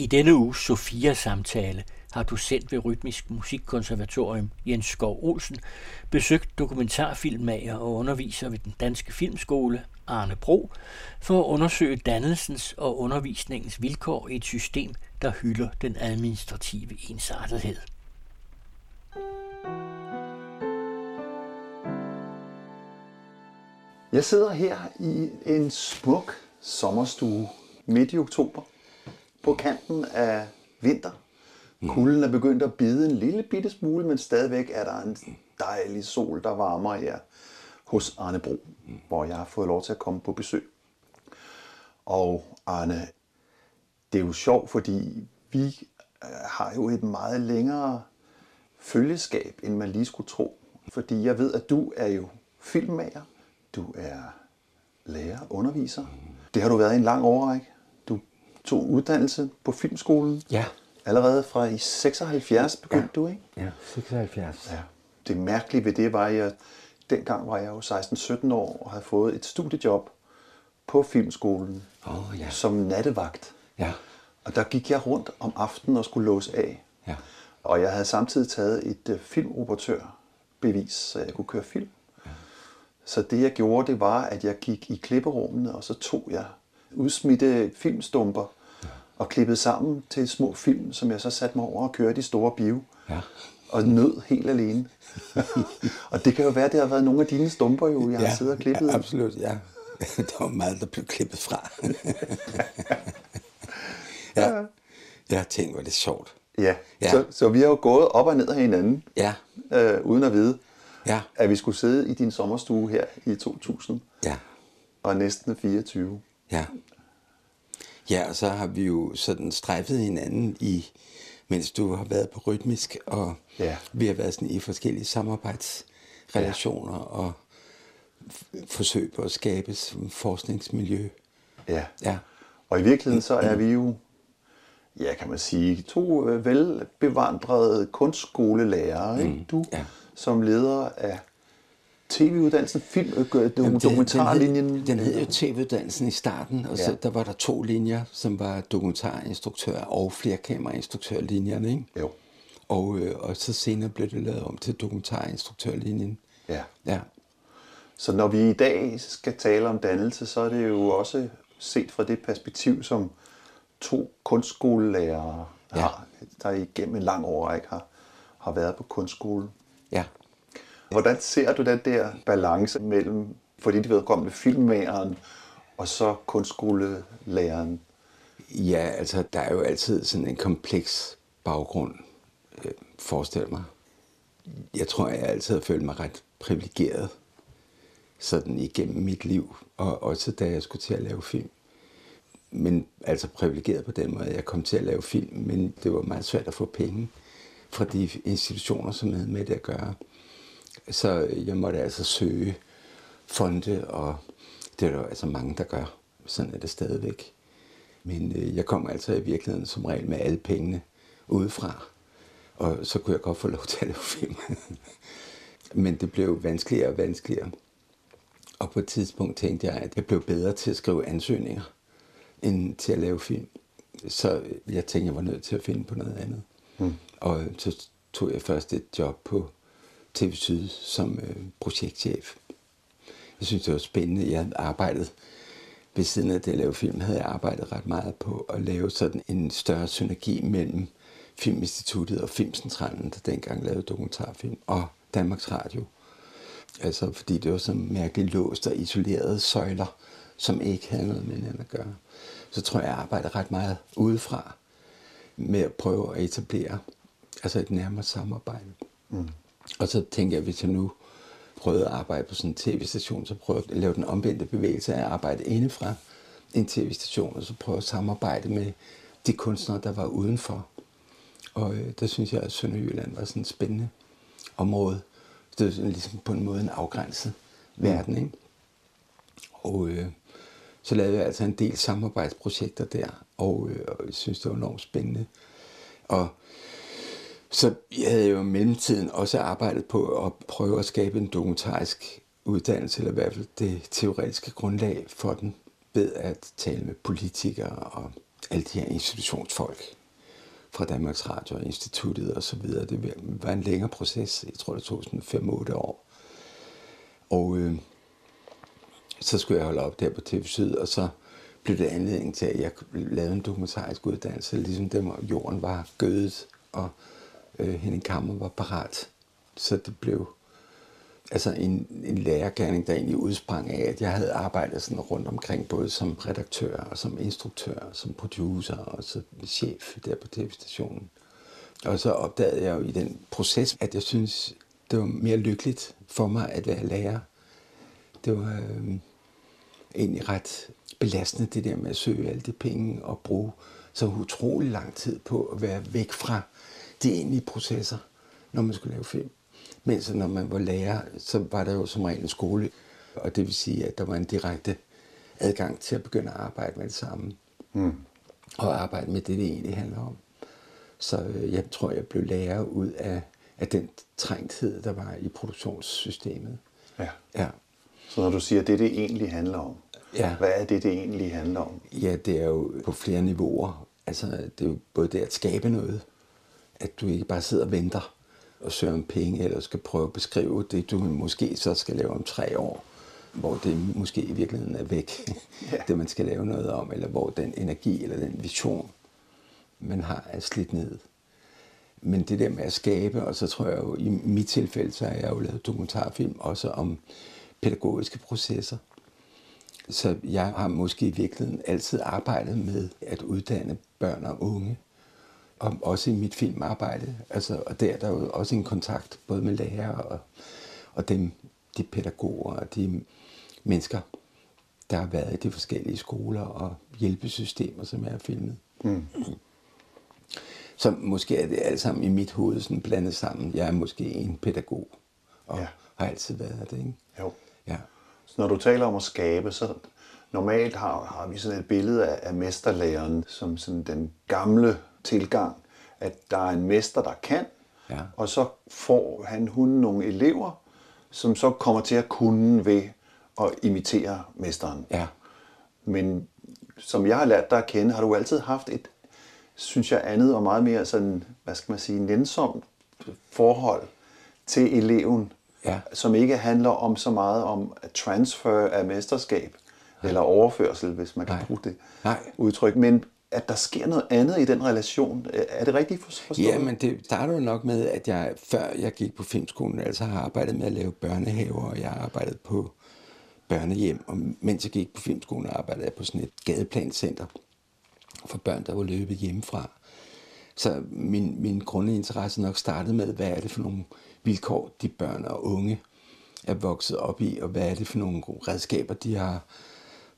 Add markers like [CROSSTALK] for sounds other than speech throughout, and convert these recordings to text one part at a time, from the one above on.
I denne uges Sofia-samtale har docent ved Rytmisk Musikkonservatorium Jens Skov Olsen besøgt dokumentarfilmmager og underviser ved den danske filmskole Arne Bro for at undersøge dannelsens og undervisningens vilkår i et system, der hylder den administrative ensartethed. Jeg sidder her i en smuk sommerstue midt i oktober på kanten af vinter. Kulden er begyndt at bide en lille bitte smule, men stadigvæk er der en dejlig sol, der varmer jer hos Arne Bro, hvor jeg har fået lov til at komme på besøg. Og Arne, det er jo sjovt, fordi vi øh, har jo et meget længere følgeskab, end man lige skulle tro. Fordi jeg ved, at du er jo filmmager, du er lærer, underviser. Det har du været i en lang årrække. Tog uddannelse på filmskolen. Ja. Allerede fra i 76 begyndte ja. du, ikke? Ja, 76. Ja. Det mærkelige ved det var, at jeg, dengang var jeg jo 16-17 år og havde fået et studiejob på filmskolen Åh, ja. som nattevagt. Ja. Og der gik jeg rundt om aftenen og skulle låse af. Ja. Og jeg havde samtidig taget et uh, filmoperatørbevis, så jeg kunne køre film. Ja. Så det jeg gjorde, det var, at jeg gik i klipperummene, og så tog jeg udsmidte filmstumper. Og klippede sammen til små film, som jeg så satte mig over og kørte i store bio. Ja. Og nød helt alene. [LAUGHS] og det kan jo være, at det har været nogle af dine stumper, jo, jeg har siddet og klippet. Ja, absolut, ja. [LAUGHS] Der var meget, der blev klippet fra. [LAUGHS] ja. Jeg tænkte, var det sjovt. Ja, Ja. Så, så vi har jo gået op og ned af hinanden, Ja. øh, uden at vide, Ja. at vi skulle sidde i din sommerstue her i 2000 Ja. og næsten 24. Ja. Ja, og så har vi jo sådan strejfet hinanden i, mens du har været på rytmisk, og Ja. vi har været sådan i forskellige samarbejdsrelationer ja. og forsøg på at skabe forskningsmiljø. Ja. Ja. Og i virkeligheden så er vi jo, ja kan man sige, to øh, velbevandrede kunstskolelærer, ikke? Du ja. som leder af tv-uddannelsen, film, øh, Jamen, dokumentarlinjen. Den hed, den hed jo tv-uddannelsen i starten, og ja. så der var der to linjer, som var dokumentarinstruktør og flerkamerainstruktørlinjerne, ikke? Jo. Og, øh, og så senere blev det lavet om til dokumentarinstruktørlinjen. Ja. Ja. Så når vi i dag skal tale om dannelse, så er det jo også set fra det perspektiv, som to kunstskolelærere Ja. har, der igennem en lang årrække har, har været på kunstskole. Ja. Hvordan ser du den der balance mellem, for dit vedkommende filmmageren, og så kunstskolelæreren? Ja, altså, der er jo altid sådan en kompleks baggrund, øh, forestil mig. Jeg tror, jeg altid har følt mig ret privilegeret sådan igennem mit liv, og også da jeg skulle til at lave film. Men altså privilegeret på den måde, at jeg kom til at lave film, men det var meget svært at få penge fra de institutioner, som havde med det at gøre. Så jeg måtte altså søge fonde, og det er der jo altså mange, der gør. Sådan er det stadigvæk. Men øh, jeg kom altså i virkeligheden som regel med alle pengene udefra. Og så kunne jeg godt få lov til at lave film. [LAUGHS] Men det blev vanskeligere og vanskeligere. Og på et tidspunkt tænkte jeg, at jeg blev bedre til at skrive ansøgninger, end til at lave film. Så jeg tænkte, jeg var nødt til at finde på noget andet. Mm. Og så tog jeg først et job på TV Syd som øh, projektchef. Jeg synes, det var spændende. Jeg havde arbejdet ved siden af det at lave film, havde jeg arbejdet ret meget på at lave sådan en større synergi mellem Filminstituttet og Filmcentralen, der dengang lavede dokumentarfilm, og Danmarks Radio. Altså, fordi det var sådan mærkeligt låst og isolerede søjler, som ikke havde noget med hinanden at gøre. Så tror jeg, jeg arbejdede ret meget udefra med at prøve at etablere altså et nærmere samarbejde. Mm. Og så tænkte jeg, hvis jeg nu prøvede at arbejde på sådan en tv-station, så prøvede jeg at lave den omvendte bevægelse af at arbejde indefra en tv-station, og så prøve at samarbejde med de kunstnere, der var udenfor. Og øh, der synes jeg, at Sønderjylland var sådan et spændende område. Det var sådan ligesom på en måde en afgrænset mm. verden, ikke? Og øh, så lavede jeg altså en del samarbejdsprojekter der, og, øh, og jeg synes, det var enormt spændende. Og så jeg havde jo i mellemtiden også arbejdet på at prøve at skabe en dokumentarisk uddannelse, eller i hvert fald det teoretiske grundlag for den, ved at tale med politikere og alle de her institutionsfolk fra Danmarks Radio og Instituttet og så videre. Det var en længere proces. Jeg tror, det tog sådan 5-8 år. Og øh, så skulle jeg holde op der på TV Syd, og så blev det anledning til, at jeg lavede en dokumentarisk uddannelse, ligesom dem, jorden var gødet, og øh, Henning Kammer var parat. Så det blev altså en, en lærergærning, der egentlig udsprang af, at jeg havde arbejdet sådan rundt omkring, både som redaktør og som instruktør, som producer og så chef der på tv-stationen. Og så opdagede jeg jo i den proces, at jeg synes, det var mere lykkeligt for mig at være lærer. Det var øh, egentlig ret belastende, det der med at søge alle de penge og bruge så utrolig lang tid på at være væk fra de egentlige processer, når man skulle lave film. Mens når man var lærer, så var der jo som regel en skole, og det vil sige, at der var en direkte adgang til at begynde at arbejde med det samme. Mm. Og arbejde med det, det egentlig handler om. Så øh, jeg tror, jeg blev lærer ud af, af den trængthed, der var i produktionssystemet. Ja. ja. Så når du siger, at det, det egentlig handler om, ja. hvad er det, det egentlig handler om? Ja, det er jo på flere niveauer. Altså, det er jo både det at skabe noget, at du ikke bare sidder og venter og søger om penge, eller skal prøve at beskrive det, du måske så skal lave om tre år, hvor det måske i virkeligheden er væk, ja. [LAUGHS] det man skal lave noget om, eller hvor den energi eller den vision, man har, er slidt ned. Men det der med at skabe, og så tror jeg jo, i mit tilfælde, så har jeg jo lavet dokumentarfilm også om pædagogiske processer. Så jeg har måske i virkeligheden altid arbejdet med at uddanne børn og unge og også i mit filmarbejde. Altså, og der er der jo også en kontakt både med lærere og, og dem, de pædagoger og de mennesker, der har været i de forskellige skoler og hjælpesystemer, som jeg har filmet. Mm. Så måske er det alt sammen i mit hoved sådan blandet sammen. Jeg er måske en pædagog, og ja. har altid været det. Ikke? Jo. Ja. Så når du taler om at skabe, så normalt har, har vi sådan et billede af, af mesterlæreren som sådan den gamle tilgang, at der er en mester, der kan, ja. og så får han hun nogle elever, som så kommer til at kunne ved at imitere mesteren. Ja. Men som jeg har lært dig at kende, har du altid haft et, synes jeg, andet og meget mere sådan, hvad skal man sige, nænsomt forhold til eleven, ja. som ikke handler om så meget om transfer af mesterskab, Nej. eller overførsel, hvis man kan Nej. bruge det Nej. udtryk, men at der sker noget andet i den relation. Øh, er det rigtigt forstået? Ja, men det starter jo nok med, at jeg før jeg gik på filmskolen, altså har arbejdet med at lave børnehaver, og jeg har arbejdet på børnehjem, og mens jeg gik på filmskolen, arbejdede jeg på sådan et gadeplancenter for børn, der var løbet hjemmefra. Så min, min grundinteresse nok startede med, hvad er det for nogle vilkår, de børn og unge er vokset op i, og hvad er det for nogle redskaber, de har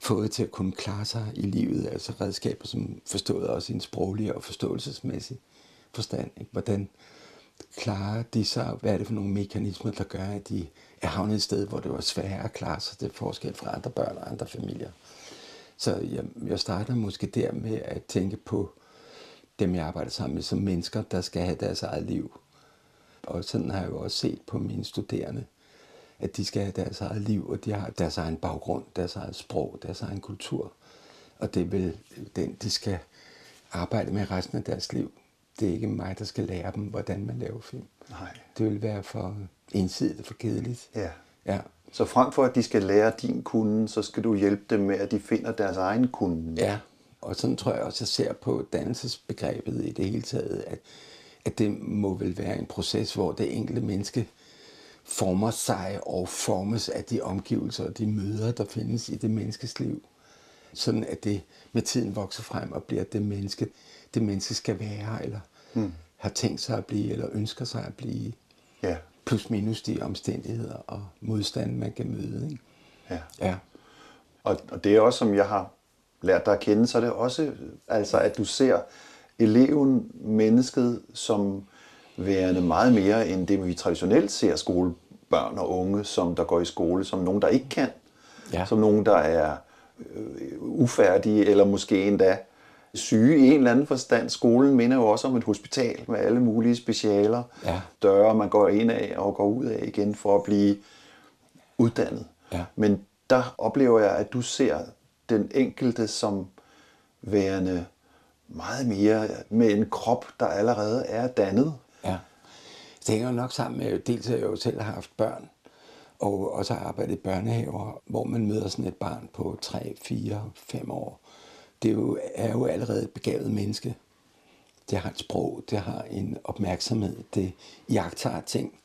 fået til at kunne klare sig i livet, altså redskaber, som forstået også i en sproglig og forståelsesmæssig forstand. Ikke? Hvordan klarer de sig, hvad er det for nogle mekanismer, der gør, at de er havnet et sted, hvor det var sværere at klare sig til forskel fra andre børn og andre familier. Så jeg, jeg starter måske der med at tænke på dem, jeg arbejder sammen med som mennesker, der skal have deres eget liv. Og sådan har jeg jo også set på mine studerende, at de skal have deres eget liv, og de har deres egen baggrund, deres eget sprog, deres egen kultur. Og det er vel den, de skal arbejde med resten af deres liv. Det er ikke mig, der skal lære dem, hvordan man laver film. Nej. Det vil være for ensidigt og for kedeligt. Ja. ja. Så frem for at de skal lære din kunde, så skal du hjælpe dem med, at de finder deres egen kunde. Ja, og sådan tror jeg også, at jeg ser på dannelsesbegrebet i det hele taget, at, at det må vel være en proces, hvor det enkelte menneske former sig og formes af de omgivelser og de møder, der findes i det menneskes liv. Sådan at det med tiden vokser frem og bliver det menneske, det menneske skal være, eller mm. har tænkt sig at blive, eller ønsker sig at blive. Ja. Plus minus de omstændigheder og modstand, man kan møde. Ikke? Ja. ja. Og, og det er også, som jeg har lært dig at kende, så er det også, altså, at du ser eleven, mennesket, som værende meget mere end det, vi traditionelt ser skolebørn og unge, som der går i skole, som nogen, der ikke kan. Ja. Som nogen, der er øh, ufærdige, eller måske endda syge i en eller anden forstand. Skolen minder jo også om et hospital med alle mulige specialer, ja. døre, man går ind af og går ud af igen for at blive uddannet. Ja. Men der oplever jeg, at du ser den enkelte som værende meget mere med en krop, der allerede er dannet. Det hænger nok sammen med, dels at jeg jo selv har haft børn, og også har arbejdet i børnehaver, hvor man møder sådan et barn på 3, 4, 5 år. Det er jo, er jo allerede et begavet menneske. Det har et sprog, det har en opmærksomhed, det jagter ting.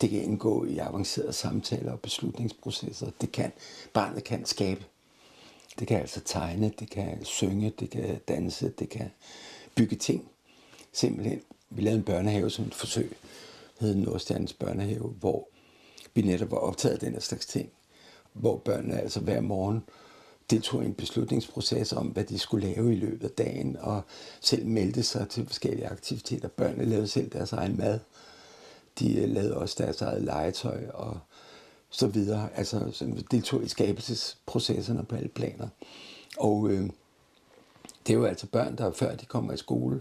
Det kan indgå i avancerede samtaler og beslutningsprocesser. Det kan, barnet kan skabe. Det kan altså tegne, det kan synge, det kan danse, det kan bygge ting. Simpelthen. Vi lavede en børnehave som et forsøg, hed Nordstjernens Børnehave, hvor vi netop var optaget af den her slags ting. Hvor børnene altså hver morgen deltog i en beslutningsproces om, hvad de skulle lave i løbet af dagen, og selv meldte sig til forskellige aktiviteter. Børnene lavede selv deres egen mad. De øh, lavede også deres eget legetøj og så videre. Altså deltog i skabelsesprocesserne på alle planer. Og øh, det er jo altså børn, der før de kommer i skole,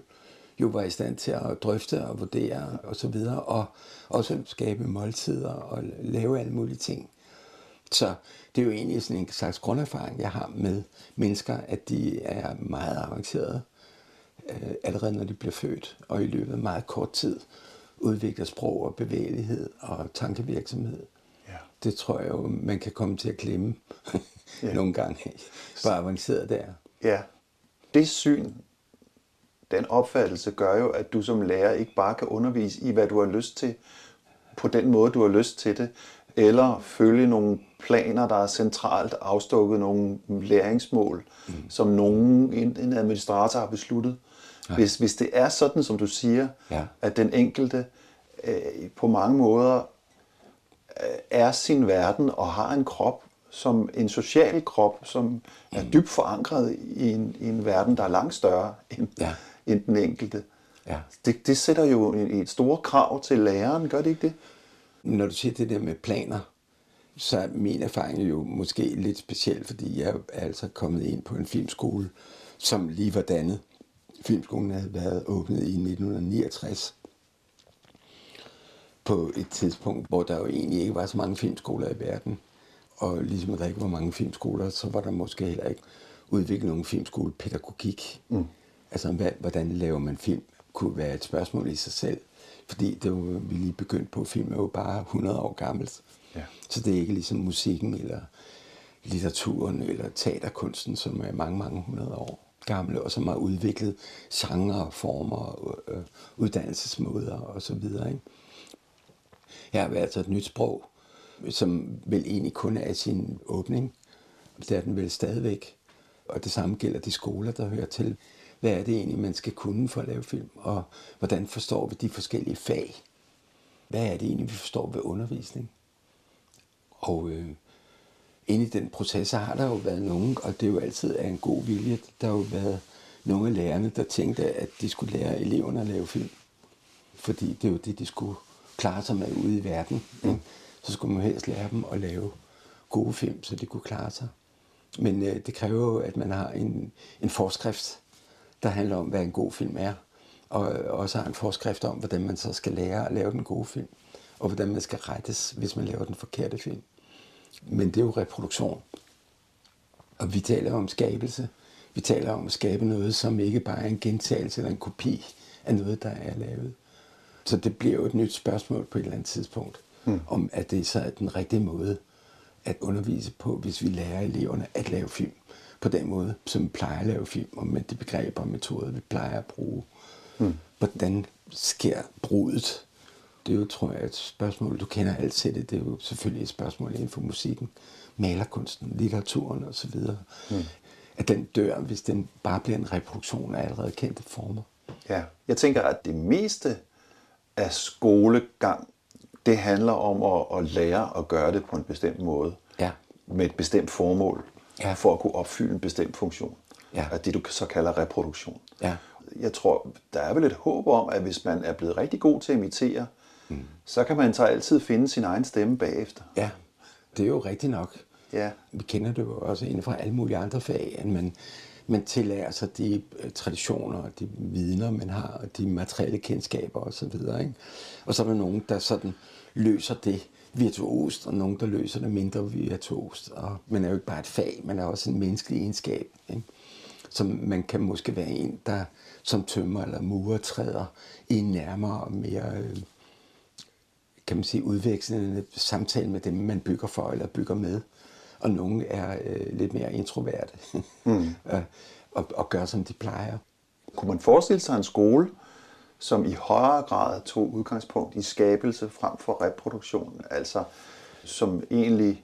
jo var i stand til at drøfte og vurdere og så videre, og også skabe måltider og lave alle mulige ting. Så det er jo egentlig sådan en slags grunderfaring, jeg har med mennesker, at de er meget avancerede øh, allerede når de bliver født, og i løbet af meget kort tid udvikler sprog og bevægelighed og tankevirksomhed. Ja. Det tror jeg jo, man kan komme til at glemme ja. [LAUGHS] nogle gange, hvor avanceret det er. Ja, det syn, den opfattelse gør jo, at du som lærer ikke bare kan undervise i, hvad du har lyst til, på den måde, du har lyst til det, eller følge nogle planer, der er centralt afstukket, nogle læringsmål, mm. som nogen, en administrator har besluttet. Ja. Hvis, hvis det er sådan, som du siger, ja. at den enkelte øh, på mange måder øh, er sin verden og har en krop, som en social krop, som er mm. dybt forankret i en, i en verden, der er langt større end, ja. End den enkelte. Ja. Det, det sætter jo et, stort krav til læreren, gør det ikke det? Når du siger det der med planer, så er min erfaring jo måske lidt speciel, fordi jeg er altså kommet ind på en filmskole, som lige var dannet. Filmskolen havde været åbnet i 1969 på et tidspunkt, hvor der jo egentlig ikke var så mange filmskoler i verden. Og ligesom der ikke var mange filmskoler, så var der måske heller ikke udviklet nogen filmskolepædagogik. Mm. Altså, hvad, hvordan laver man film, kunne være et spørgsmål i sig selv. Fordi det var, vi lige begyndt på, film er jo bare 100 år gammelt. Ja. Så det er ikke ligesom musikken eller litteraturen eller teaterkunsten, som er mange, mange hundrede år gamle, og som har udviklet genre, former, øh, uddannelsesmåder og så videre. Ikke? Her er altså et nyt sprog, som vel egentlig kun er sin åbning. Det er den vel stadigvæk. Og det samme gælder de skoler, der hører til. Hvad er det egentlig, man skal kunne for at lave film? Og hvordan forstår vi de forskellige fag? Hvad er det egentlig, vi forstår ved undervisning? Og øh, inde i den proces har der jo været nogen, og det er jo altid af en god vilje, der har jo været nogle af lærerne, der tænkte, at de skulle lære eleverne at lave film. Fordi det er jo det, de skulle klare sig med ude i verden. Ikke? Så skulle man helst lære dem at lave gode film, så de kunne klare sig. Men øh, det kræver jo, at man har en, en forskrift, der handler om, hvad en god film er. Og også har en forskrift om, hvordan man så skal lære at lave den gode film. Og hvordan man skal rettes, hvis man laver den forkerte film. Men det er jo reproduktion. Og vi taler om skabelse. Vi taler om at skabe noget, som ikke bare er en gentagelse eller en kopi af noget, der er lavet. Så det bliver jo et nyt spørgsmål på et eller andet tidspunkt, hmm. om at det så er den rigtige måde at undervise på, hvis vi lærer eleverne at lave film på den måde, som vi plejer at lave film, og med de begreber og metoder, vi plejer at bruge. Hmm. Hvordan sker brudet det er jo, tror jeg, et spørgsmål, du kender alt til det. Det er jo selvfølgelig et spørgsmål inden for musikken, malerkunsten, litteraturen osv. Mm. At den dør, hvis den bare bliver en reproduktion af allerede kendte former. Ja, jeg tænker, at det meste af skolegang, det handler om at, at lære at gøre det på en bestemt måde. Ja. Med et bestemt formål. Ja. For at kunne opfylde en bestemt funktion. Ja. Af det, du så kalder reproduktion. Ja. Jeg tror, der er vel et håb om, at hvis man er blevet rigtig god til at imitere, mm. så kan man så altid finde sin egen stemme bagefter. Ja, det er jo rigtigt nok. Ja. Vi kender det jo også inden fra alle mulige andre fag, at man, man tillærer sig de øh, traditioner, de vidner, man har, og de materielle kendskaber osv. Og, og så er der nogen, der sådan løser det virtuost, og nogen, der løser det mindre virtuost. Og man er jo ikke bare et fag, man er også en menneskelig egenskab. Ikke? Så man kan måske være en, der som tømmer eller murer træder i nærmere og mere, øh, kan man sige, udvekslende samtale med dem, man bygger for eller bygger med. Og nogle er øh, lidt mere introverte mm. [LAUGHS] og, og gør, som de plejer. Kunne man forestille sig en skole, som i højere grad tog udgangspunkt i skabelse frem for reproduktion, altså som egentlig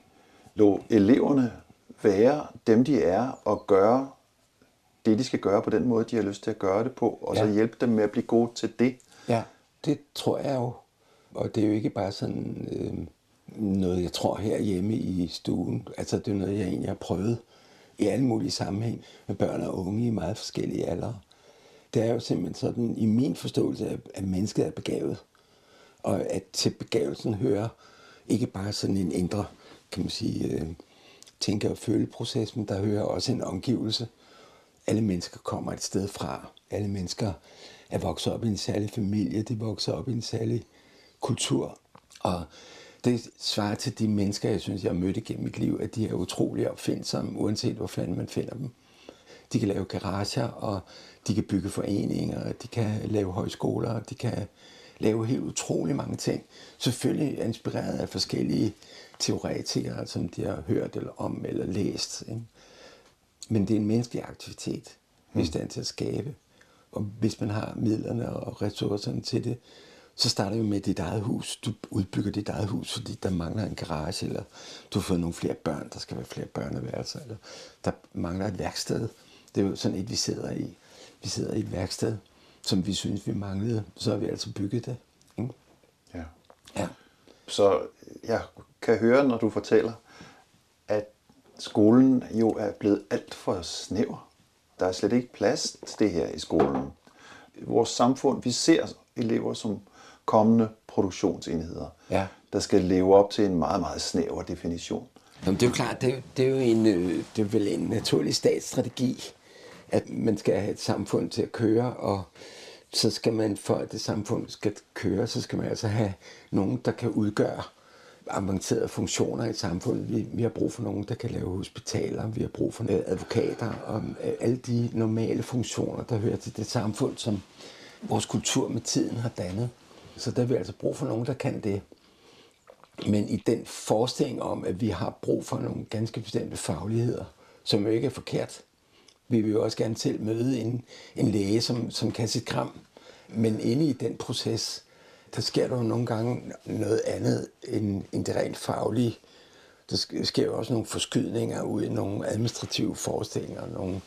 lå eleverne være dem, de er, og gøre det, de skal gøre på den måde, de har lyst til at gøre det på, og ja. så hjælpe dem med at blive gode til det. Ja, det tror jeg jo. Og det er jo ikke bare sådan øh, noget, jeg tror her hjemme i stuen. Altså, det er noget, jeg egentlig har prøvet i alle mulige sammenhæng med børn og unge i meget forskellige aldre. Det er jo simpelthen sådan, i min forståelse, at mennesket er begavet. Og at til begavelsen hører ikke bare sådan en indre, kan man sige, øh, tænke- og føleproces, men der hører også en omgivelse. Alle mennesker kommer et sted fra. Alle mennesker er vokset op i en særlig familie, de vokser op i en særlig kultur. Og det svarer til de mennesker, jeg synes, jeg har mødt igennem mit liv, at de er utrolig opfindsomme, uanset hvor fanden man finder dem. De kan lave garager, og de kan bygge foreninger, de kan lave højskoler, de kan lave helt utrolig mange ting. Selvfølgelig inspireret af forskellige teoretikere, som de har hørt eller om eller læst. Ikke? Men det er en menneskelig aktivitet, vi er i stand til at skabe. Og hvis man har midlerne og ressourcerne til det, så starter vi med dit eget hus. Du udbygger dit eget hus, fordi der mangler en garage, eller du har fået nogle flere børn, der skal være flere børneværelser, eller der mangler et værksted. Det er jo sådan et, vi sidder i. Vi sidder i et værksted, som vi synes, vi manglede. Så har vi altså bygget det. Ikke? Ja. Ja. Så jeg kan høre, når du fortæller, at skolen jo er blevet alt for snæver. Der er slet ikke plads til det her i skolen. Vores samfund, vi ser elever som kommende produktionsenheder, Ja. der skal leve op til en meget, meget snæver definition. Jamen, det er jo klart, det er, det er jo en, øh, det er vel en naturlig statsstrategi, at man skal have et samfund til at køre, og så skal man, for at det samfund skal køre, så skal man altså have nogen, der kan udgøre avancerede funktioner i samfundet. Vi, vi har brug for nogen, der kan lave hospitaler, vi har brug for advokater, og øh, alle de normale funktioner, der hører til det samfund, som vores kultur med tiden har dannet. Så der har vi altså brug for nogen, der kan det. Men i den forestilling om, at vi har brug for nogle ganske bestemte fagligheder, som jo ikke er forkert. Vi vil jo også gerne selv møde en, en læge, som, som kan sit kram. Men inde i den proces, der sker der jo nogle gange noget andet end, end det rent faglige. Der sker jo også nogle forskydninger ud i nogle administrative forestillinger, nogle,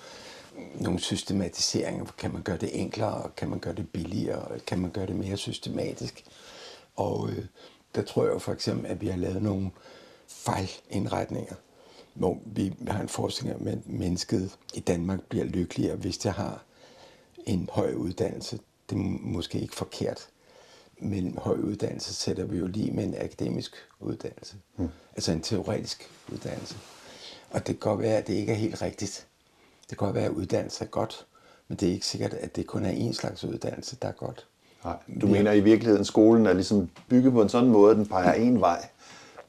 nogle systematiseringer. Kan man gøre det enklere? Kan man gøre det billigere? Kan man gøre det mere systematisk? Og øh, der tror jeg jo for eksempel, at vi har lavet nogle fejlindretninger, hvor vi har en forestilling om, at mennesket i Danmark bliver lykkeligere, hvis det har en høj uddannelse. Det er måske ikke forkert, men høj uddannelse sætter vi jo lige med en akademisk uddannelse. Mm. Altså en teoretisk uddannelse. Og det kan godt være, at det ikke er helt rigtigt. Det kan godt være, at uddannelse er godt, men det er ikke sikkert, at det kun er en slags uddannelse, der er godt. Nej, du mener i virkeligheden, at skolen er ligesom bygget på en sådan måde, at den peger en vej,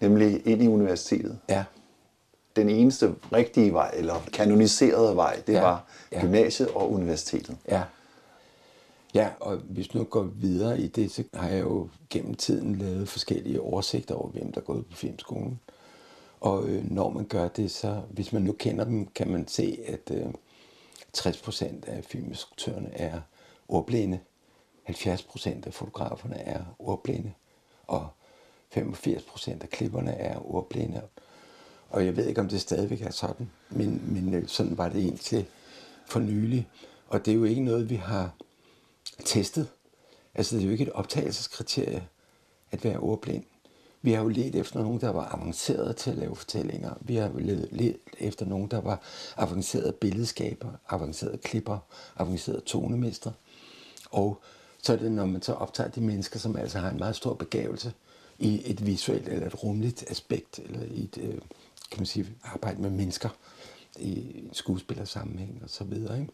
nemlig ind i universitetet. Ja, Den eneste rigtige vej, eller kanoniserede vej, det Ja, var ja. gymnasiet og universitetet. Ja. Ja, og hvis nu går videre i det, så har jeg jo gennem tiden lavet forskellige oversigter over, hvem der er gået på filmskolen. Og øh, når man gør det, så hvis man nu kender dem, kan man se, at øh, 60% af filminstruktørerne er ordblinde. 70% af fotograferne er ordblinde. Og 85% af klipperne er ordblinde. Og jeg ved ikke, om det stadigvæk er sådan, men, men øh, sådan var det indtil for nylig. Og det er jo ikke noget, vi har testet. Altså, det er jo ikke et optagelseskriterie at være ordblind. Vi har jo let efter nogen, der var avanceret til at lave fortællinger. Vi har jo let, efter nogen, der var avanceret billedskaber, avanceret klipper, avanceret tonemester. Og så er det, når man så optager de mennesker, som altså har en meget stor begævelse i et visuelt eller et rumligt aspekt, eller i et, øh, kan man sige, arbejde med mennesker i en skuespillersammenhæng og så videre, ikke?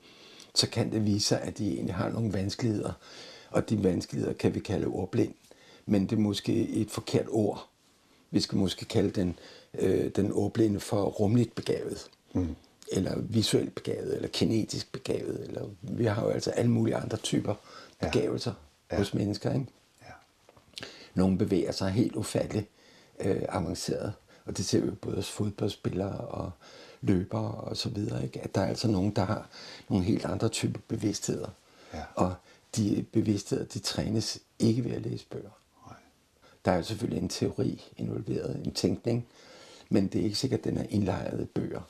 så kan det vise sig, at de egentlig har nogle vanskeligheder, og de vanskeligheder kan vi kalde ordblind, men det er måske et forkert ord. Vi skal måske kalde den, øh, den ordblinde for rumligt begavet. Mm. eller visuelt begavet, eller kinetisk begavet, eller vi har jo altså alle mulige andre typer begavelser ja. Ja. hos mennesker. Ikke? Ja. Nogle bevæger sig helt ufatteligt øh, avanceret, og det ser vi både hos fodboldspillere og løbere og så videre. Ikke? At der er altså nogen, der har nogle helt andre typer bevidstheder. Ja. Og de bevidstheder, de trænes ikke ved at læse bøger. Nej. Der er selvfølgelig en teori involveret, en tænkning, men det er ikke sikkert, at den er indlejret i bøger.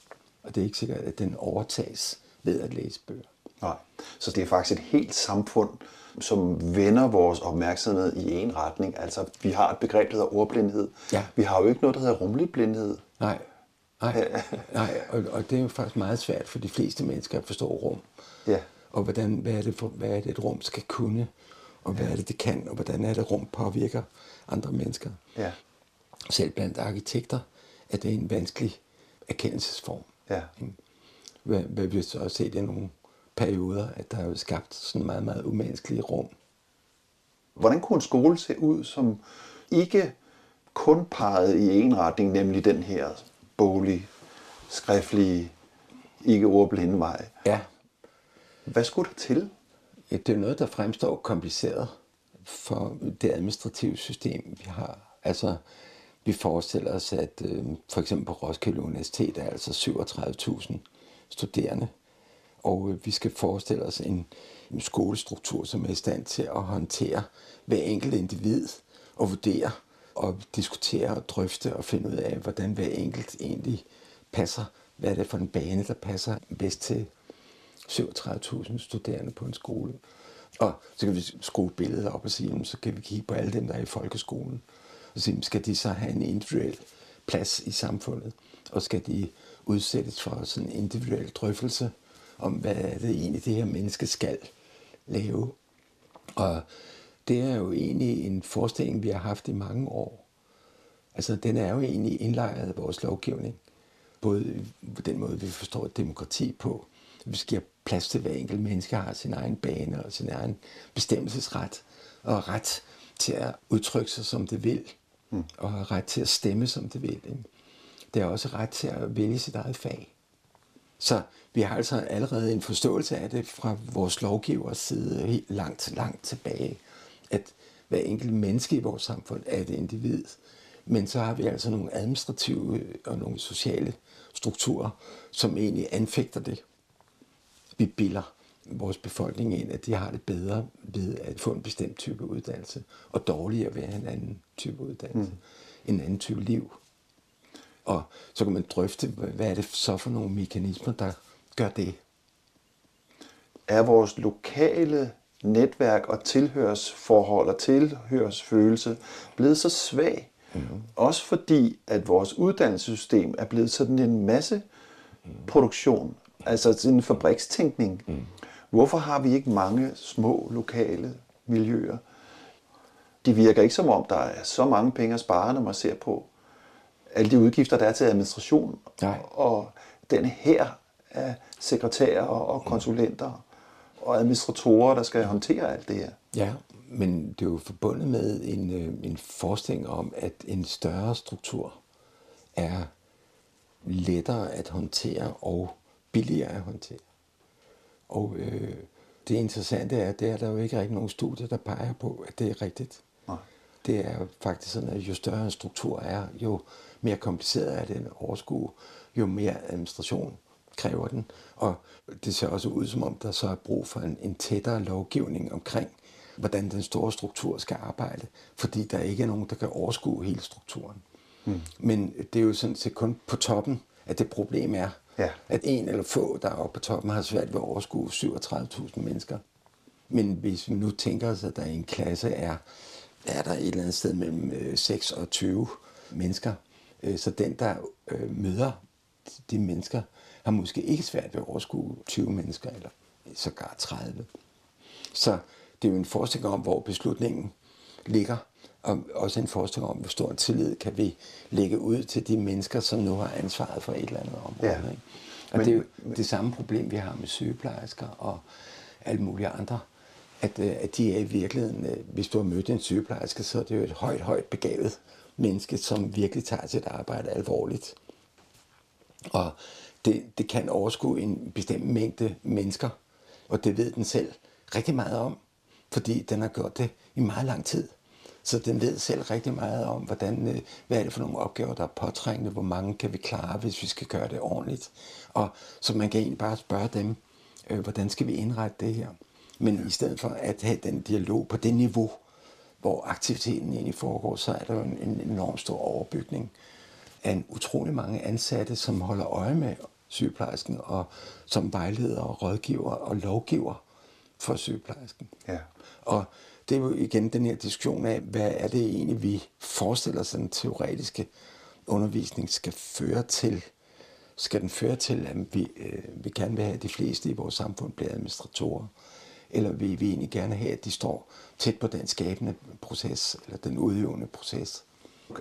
Og det er ikke sikkert, at den overtages ved at læse bøger. Nej, så det er faktisk et helt samfund, som vender vores opmærksomhed i en retning. Altså, vi har et begreb, der hedder ordblindhed. Ja. Vi har jo ikke noget, der hedder rummelig blindhed. Nej, nej, nej. Og, og det er jo faktisk meget svært for de fleste mennesker at forstå rum. Ja. Og hvordan, hvad, er det for, hvad er det, et rum skal kunne, og hvad ja. er det, det kan, og hvordan er det, rum påvirker andre mennesker. Ja. Selv blandt arkitekter er det en vanskelig erkendelsesform. Ja. Hvad, hvad vi så har set i nogle perioder, at der er skabt sådan meget, meget umenneskelige rum. Hvordan kunne en skole se ud, som ikke kun pegede i en retning, nemlig den her bolig, skriftlige, ikke ordblinde vej? Ja. Hvad skulle der til? Det er noget, der fremstår kompliceret for det administrative system, vi har. Altså, vi forestiller os, at øh, for eksempel på Roskilde Universitet er altså 37.000 studerende, og øh, vi skal forestille os en, en skolestruktur, som er i stand til at håndtere hver enkelt individ og vurdere og diskutere og drøfte og finde ud af, hvordan hver enkelt egentlig passer. Hvad er det for en bane, der passer bedst til 37.000 studerende på en skole. Og så kan vi skrue billedet op og sige, så kan vi kigge på alle dem, der er i folkeskolen. Og sige, skal de så have en individuel plads i samfundet? Og skal de udsættes for sådan en individuel drøftelse om, hvad er det egentlig, det her menneske skal lave? Og det er jo egentlig en forestilling, vi har haft i mange år. Altså, den er jo egentlig indlejret af vores lovgivning. Både på den måde, vi forstår demokrati på. Vi skal have plads til, at hver enkelt menneske har sin egen bane og sin egen bestemmelsesret. Og ret til at udtrykke sig, som det vil. Mm. Og ret til at stemme, som det vil. Ikke? Det er også ret til at vælge sit eget fag. Så vi har altså allerede en forståelse af det fra vores lovgivers side helt langt, langt tilbage, at hver enkelt menneske i vores samfund er et individ. Men så har vi altså nogle administrative og nogle sociale strukturer, som egentlig anfægter det. Vi bilder vores befolkning ind, at de har det bedre ved at få en bestemt type uddannelse, og dårligere ved at have en anden type uddannelse, mm. en anden type liv. Og så kan man drøfte, hvad er det så for nogle mekanismer, der gør det. Er vores lokale netværk og tilhørsforhold og tilhørsfølelse blevet så svag? Mm-hmm. Også fordi, at vores uddannelsessystem er blevet sådan en masse produktion, altså sådan en fabrikstænkning. Mm. Hvorfor har vi ikke mange små lokale miljøer? De virker ikke som om, der er så mange penge at spare, når man ser på alle de udgifter, der er til administration. Nej. Og den her af sekretærer og konsulenter og administratorer, der skal håndtere alt det her. Ja, men det er jo forbundet med en, øh, en forestilling om, at en større struktur er lettere at håndtere og billigere at håndtere. Og øh, det interessante er, at det er der jo ikke rigtig nogen studier, der peger på, at det er rigtigt. Det er faktisk sådan, at jo større en struktur er, jo mere kompliceret er den at overskue, jo mere administration kræver den. Og det ser også ud som om, der så er brug for en, en tættere lovgivning omkring, hvordan den store struktur skal arbejde, fordi der ikke er nogen, der kan overskue hele strukturen. Mm. Men det er jo sådan set kun på toppen, at det problem er, ja. at en eller få, der er oppe på toppen, har svært ved at overskue 37.000 mennesker. Men hvis vi nu tænker os, at der i en klasse er, er der et eller andet sted mellem 6 øh, og 20 mennesker, øh, så den, der øh, møder de mennesker, har måske ikke svært ved at overskue 20 mennesker, eller sågar 30. Så det er jo en forestilling om, hvor beslutningen ligger, og også en forestilling om, hvor stor en tillid kan vi lægge ud til de mennesker, som nu har ansvaret for et eller andet område. Ja. Ikke? Og men, det er jo det samme problem, vi har med sygeplejersker og alle mulige andre, at, øh, at de er i virkeligheden, øh, hvis du har mødt en sygeplejerske, så er det jo et højt, højt begavet menneske, som virkelig tager sit arbejde alvorligt. Og det, det kan overskue en bestemt mængde mennesker, og det ved den selv rigtig meget om, fordi den har gjort det i meget lang tid. Så den ved selv rigtig meget om, hvordan, øh, hvad er det for nogle opgaver, der er påtrængende, hvor mange kan vi klare, hvis vi skal gøre det ordentligt. Og så man kan egentlig bare spørge dem, øh, hvordan skal vi indrette det her? Men i stedet for at have den dialog på det niveau, hvor aktiviteten egentlig foregår, så er der jo en, en enorm stor overbygning af en utrolig mange ansatte, som holder øje med sygeplejersken, og som vejleder og rådgiver og lovgiver for sygeplejersken. Ja. Og det er jo igen den her diskussion af, hvad er det egentlig, vi forestiller sig, den teoretiske undervisning skal føre til. Skal den føre til, at vi, øh, vi gerne vil have, at de fleste i vores samfund bliver administratorer? Eller vil vi egentlig gerne have, at de står tæt på den skabende proces, eller den udøvende proces?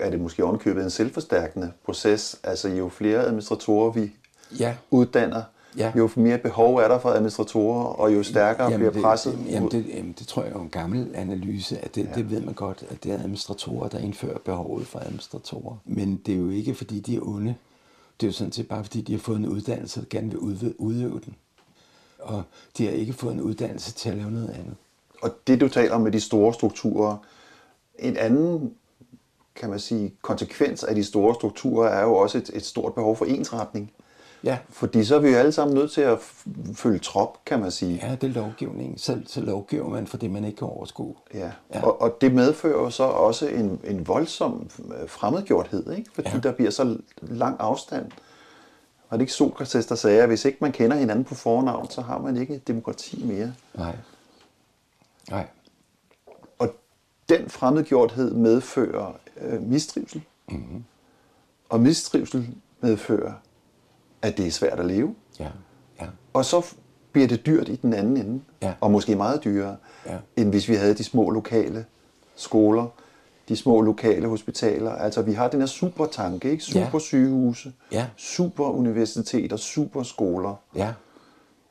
Er det måske ovenkøbet en selvforstærkende proces? Altså jo flere administratorer vi Ja. uddanner, Ja. jo mere behov er der for administratorer, og jo stærkere Jamen, bliver presset. Det, jamen, det, jamen, det tror jeg er en gammel analyse, at det, Ja. det ved man godt, at det er administratorer, der indfører behovet for administratorer. Men det er jo ikke, fordi de er onde. Det er jo sådan set bare, fordi de har fået en uddannelse, og gerne vil udøve den. Og de har ikke fået en uddannelse til at lave noget andet. Og det du taler om med de store strukturer, en anden kan man sige, konsekvens af de store strukturer er jo også et, et stort behov for ensretning. Ja, Fordi så er vi jo alle sammen nødt til at følge trop, kan man sige. ja det er lovgivning. Så, så lovgiver man for det, man ikke kan overskue. Ja. Ja. Og, og det medfører jo så også en, en voldsom øh, fremmedgjorthed, ikke? fordi. Ja. der bliver så lang afstand. Og det ikke Sokrates, der sagde, at hvis ikke man kender hinanden på fornavn, så har man ikke demokrati mere. Nej. Nej. Og den fremmedgjorthed medfører øh, mistrivsel. Mm-hmm. Og mistrivsel medfører, at det er svært at leve. Ja. Ja. Og så bliver det dyrt i den anden ende. Ja. Og måske meget dyrere, Ja. end hvis vi havde de små lokale skoler, de små lokale hospitaler. Altså vi har den her supertanke, ikke? Super sygehuse, Ja. super universiteter, super skoler. Ja.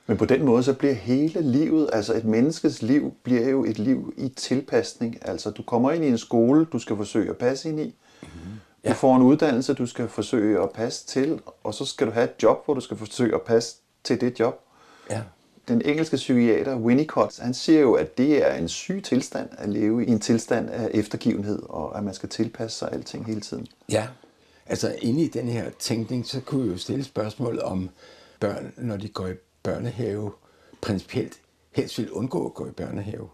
Men på den måde, så bliver hele livet, altså et menneskes liv, bliver jo et liv i tilpasning. Altså du kommer ind i en skole, du skal forsøge at passe ind i. Mm-hmm. Ja. Du får en uddannelse, du skal forsøge at passe til, og så skal du have et job, hvor du skal forsøge at passe til det job. Ja. Den engelske psykiater Winnicott, han siger jo, at det er en syg tilstand at leve i en tilstand af eftergivenhed, og at man skal tilpasse sig alting hele tiden. Ja, altså inde i den her tænkning, så kunne vi jo stille spørgsmål om børn, når de går i børnehave, principielt helst vil undgå at gå i børnehave.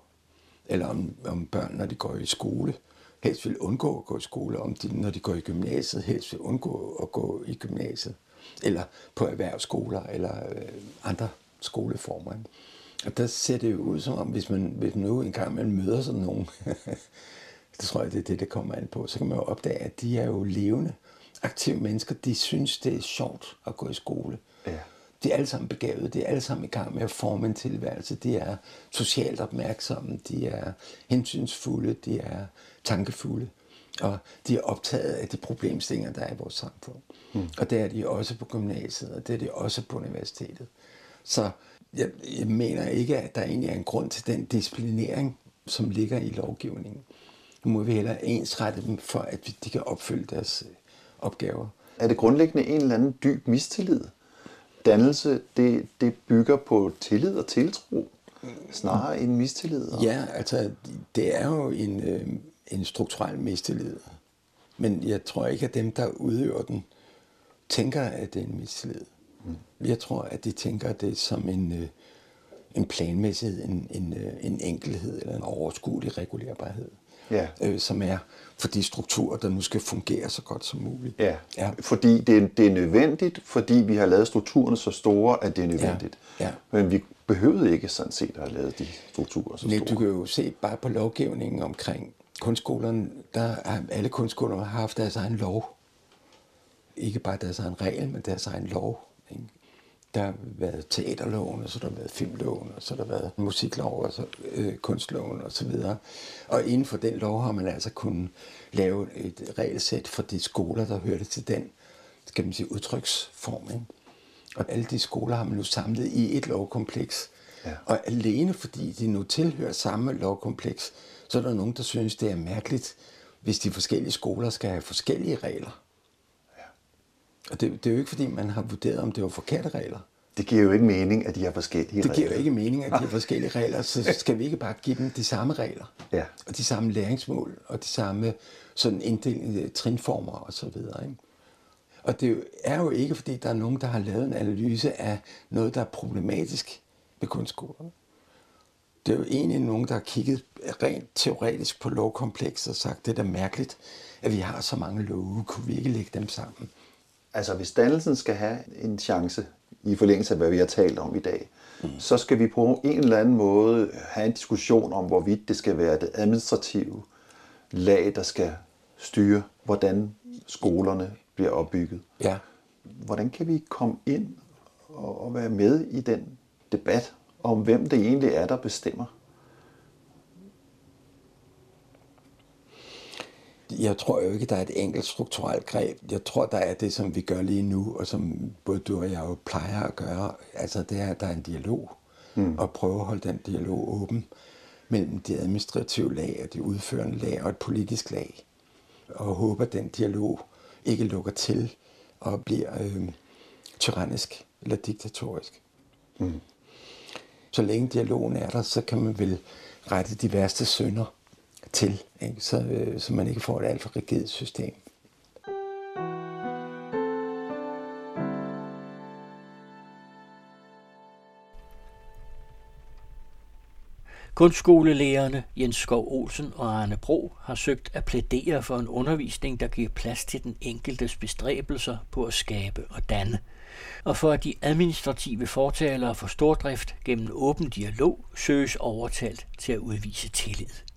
Eller om, om børn, når de går i skole, helst vil undgå at gå i skole. Om de, når de går i gymnasiet, helst vil undgå at gå i gymnasiet. Eller på erhvervsskoler, eller øh, andre skoleformer. ikke? Og der ser det jo ud som om, hvis man, hvis man nu engang man møder sådan nogen, [LAUGHS] det tror jeg, det er det, det kommer an på, så kan man jo opdage, at de er jo levende, aktive mennesker. De synes, det er sjovt at gå i skole. Ja. De er alle sammen begavede, de er alle sammen i gang med at forme en tilværelse. De er socialt opmærksomme, de er hensynsfulde, de er tankefulde. Og de er optaget af de problemstillinger, der er i vores samfund. Mm. Og det er de også på gymnasiet, og det er de også på universitetet. Så jeg, jeg mener ikke, at der egentlig er en grund til den disciplinering, som ligger i lovgivningen. Nu må vi hellere ensrette dem, for at de kan opfylde deres øh, opgaver. Er det grundlæggende en eller anden dyb mistillid? Dannelse, det, det bygger på tillid og tiltro, snarere end mistillid. Og... Ja, altså, det er jo en, øh, en strukturel mistillid. Men jeg tror ikke, at dem, der udøver den, tænker, at det er en mistillid. Jeg tror, at de tænker det som en, øh, en planmæssighed, en, en, øh, en enkelhed eller en overskuelig regulerbarhed. Ja. Øh, som er for de strukturer, der nu skal fungere så godt som muligt. Ja, ja. fordi det er, det er nødvendigt, fordi vi har lavet strukturerne så store, at det er nødvendigt. ja. Men vi behøvede ikke sådan set at have lavet de strukturer så Nej, store. du kan jo se bare på lovgivningen omkring kunstskolerne, der har alle kunstskolerne har haft deres egen lov. Ikke bare deres egen regel, men deres egen lov. Ikke? Der har været teaterloven, og så har der været filmloven, og så har der været musiklov, og så øh, kunstloven og så videre. Og inden for den lov har man altså kunnet lave et regelsæt for de skoler, der hørte til den, skal man sige, udtryksform. Ikke? Og alle de skoler har man nu samlet i et lovkompleks. Ja. Og alene fordi de nu tilhører samme lovkompleks, så er der nogen, der synes, det er mærkeligt, hvis de forskellige skoler skal have forskellige regler. Og det, det er jo ikke, fordi man har vurderet, om det var forkerte regler. Det giver jo ikke mening, at de har forskellige Det giver jo regler. ikke mening, at de har [LAUGHS] forskellige regler, så skal vi ikke bare give dem de samme regler. Ja. Og de samme læringsmål, og de samme sådan inddelte trinformer og så videre. Ikke? Og det er jo ikke, fordi der er nogen, der har lavet en analyse af noget, der er problematisk ved kunstskolerne. Det er jo egentlig nogen, der har kigget rent teoretisk på lovkomplekset og sagt, det er da mærkeligt, at vi har så mange love, kunne vi ikke lægge dem sammen? Altså, hvis dannelsen skal have en chance, i forlængelse af, hvad vi har talt om i dag, mm. så skal vi på en eller anden måde have en diskussion om, hvorvidt det skal være det administrative lag, der skal styre, hvordan skolerne bliver opbygget. Ja. Hvordan kan vi komme ind og og være med i den debat om, hvem det egentlig er, der bestemmer? Jeg tror jo ikke, der er et enkelt strukturelt greb. Jeg tror, der er det, som vi gør lige nu, og som både du og jeg jo plejer at gøre. Altså, det er, at der er en dialog, mm. og prøve at holde den dialog åben mellem det administrative lag og det udførende lag og et politisk lag. Og håber, at den dialog ikke lukker til og bliver øh, tyrannisk eller diktatorisk. Mm. Så længe dialogen er der, så kan man vel rette de værste synder til, ikke? Så, øh, så man ikke får et alt for rigidt system. Kunstskolelærerne Jens Skov Olsen og Arne Bro har søgt at plædere for en undervisning, der giver plads til den enkeltes bestræbelser på at skabe og danne, og for at de administrative fortalere for stordrift gennem åben dialog søges overtalt til at udvise tillid.